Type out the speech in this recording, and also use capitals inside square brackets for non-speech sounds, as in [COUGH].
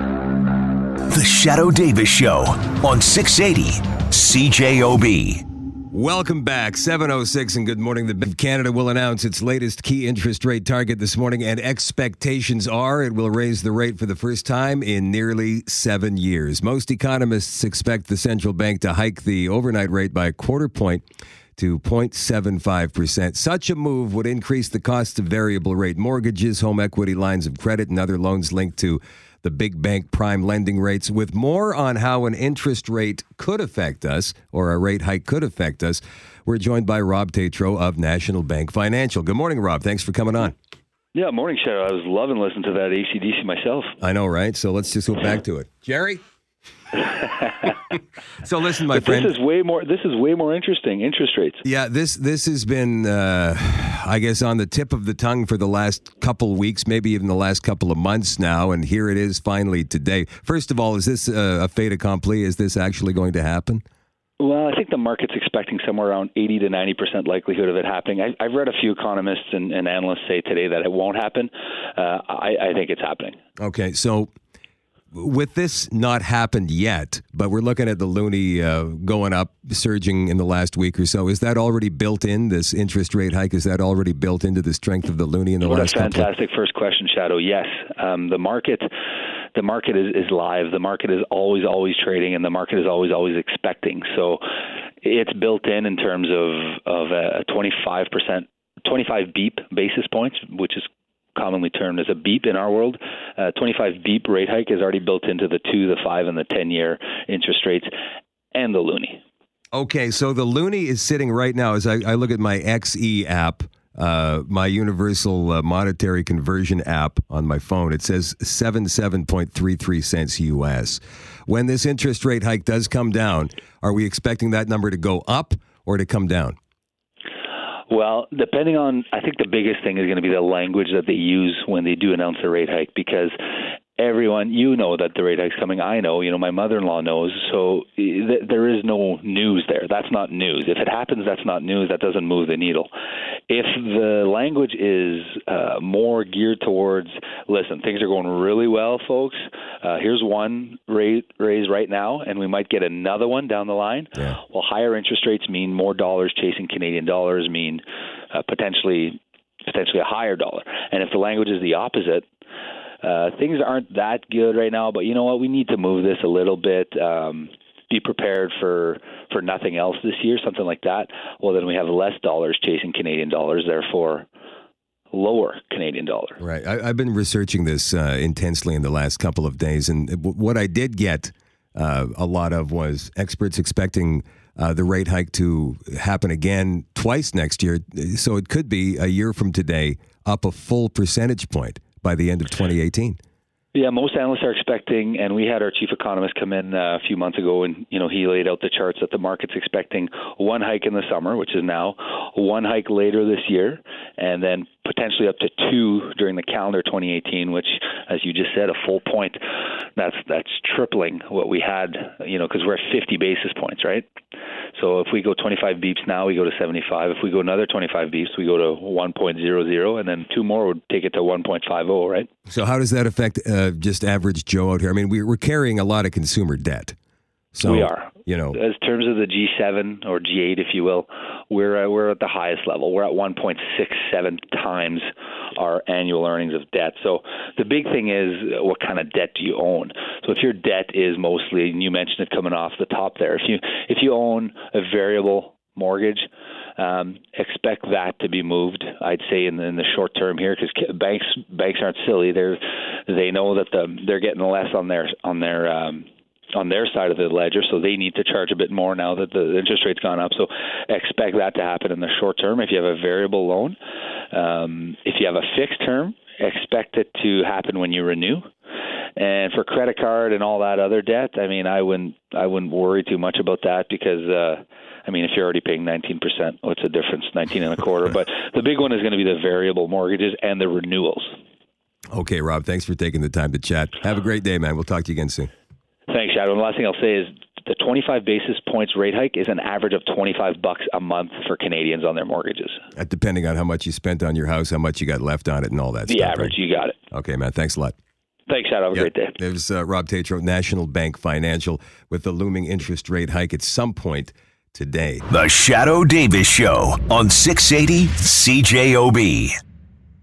The Shadoe Davis Show on 680 CJOB. Welcome back. 706 and good morning. The Bank of Canada will announce its latest key interest rate target this morning, and expectations are it will raise the rate for the first time in nearly seven years. Most economists expect the central bank to hike the overnight rate by a quarter point to 0.75%. Such a move would increase the cost of variable rate mortgages, home equity lines of credit, and other loans linked to the big bank prime lending rates. With more on how an interest rate could affect us or a rate hike could affect us, we're joined by Rob Tetrault of National Bank Financial. Good morning, Rob. Thanks for coming on. Yeah, morning, Shadoe. I was loving listening to that ACDC myself. I know, right? So let's just go back to it. Jerry? [LAUGHS] so listen, my but friend. This is way more. This is way more interesting. Interest rates. Yeah, this this has been, uh, I guess, on the tip of the tongue for the last couple weeks, maybe even the last couple of months now, and here it is finally today. First of all, is this a, a fait accompli? Is this actually going to happen? Well, I think the market's expecting somewhere around 80 to 90 percent likelihood of it happening. I, have read a few economists and, and, analysts say today that it won't happen. Uh, I, I think it's happening. Okay, so with this not happened yet, but we're looking at the loonie uh, going up, surging in the last week or so. Is that already built in? This interest rate hike is that already built into the strength of the loonie in the what last? a fantastic first question, Shadoe. Yes, um, the market. The market is, is live. The market is always, always trading, and the market is always, always expecting. So, it's built in in terms of of a 25 percent 25 beep basis points, which is commonly termed as a beep in our world. Uh, 25 beep rate hike is already built into the two, the five, and the 10 year interest rates and the loonie. Okay, so the loonie is sitting right now as I, I look at my XE app. Uh, my universal uh, monetary conversion app on my phone. It says 77.33 cents US. When this interest rate hike does come down, are we expecting that number to go up or to come down? Well, depending on, I think the biggest thing is going to be the language that they use when they do announce a rate hike because everyone, you know that the rate hike's coming. I know, you know, my mother-in-law knows. So th- there is no news there. That's not news. If it happens, that's not news. That doesn't move the needle. If the language is uh, more geared towards, listen, things are going really well, folks. Uh, here's one rate raise right now, and we might get another one down the line. Yeah. Well, higher interest rates mean more dollars chasing Canadian dollars, mean uh, potentially potentially a higher dollar. And if the language is the opposite, uh, things aren't that good right now, but you know what? We need to move this a little bit. Um, be prepared for for nothing else this year, something like that. Well, then we have less dollars chasing Canadian dollars, therefore lower Canadian dollar. Right. I, have been researching this uh, intensely in the last couple of days, and what I did get uh, a lot of was experts expecting. Uh, the rate hike to happen again twice next year. So it could be a year from today up a full percentage point by the end of 2018. Yeah, most analysts are expecting, and we had our chief economist come in uh, a few months ago, and you know he laid out the charts that the market's expecting one hike in the summer, which is now, one hike later this year, and then potentially up to two during the calendar 2018, which, as you just said, a full point. That's that's tripling what we had, you know, because we're at 50 basis points, right? So if we go 25 beeps now, we go to 75. If we go another 25 beeps, we go to 1.00, and then two more would take it to 1.50, right? So how does that affect uh, just average Joe out here? I mean, we're carrying a lot of consumer debt. So, we are. You know, as terms of the G7 or G8, if you will, we're uh, we're at the highest level. We're at 1.67 times our annual earnings of debt. So the big thing is uh, what kind of debt do you own? So if your debt is mostly, and you mentioned it coming off the top there, if you if you own a variable mortgage, um, expect that to be moved. I'd say in the, in the short term here, because banks banks aren't silly. They're they know that the, they're getting less on their on their um, on their side of the ledger, so they need to charge a bit more now that the interest rate's gone up. So expect that to happen in the short term. If you have a variable loan, um, if you have a fixed term, expect it to happen when you renew. And for credit card and all that other debt, I mean, I wouldn't I wouldn't worry too much about that because. Uh, I mean, if you're already paying 19%, what's the difference? 19 and a quarter. [LAUGHS] but the big one is going to be the variable mortgages and the renewals. Okay, Rob, thanks for taking the time to chat. Have a great day, man. We'll talk to you again soon. Thanks, Shadoe. And the last thing I'll say is the 25 basis points rate hike is an average of 25 bucks a month for Canadians on their mortgages. Uh, depending on how much you spent on your house, how much you got left on it, and all that the stuff. average, right? you got it. Okay, man. Thanks a lot. Thanks, Shadoe. Have a Yeah. great day. There's uh, Rob Tetrault, National Bank Financial, with the looming interest rate hike at some point today. The Shadoe Davis Show on 680 CJOB.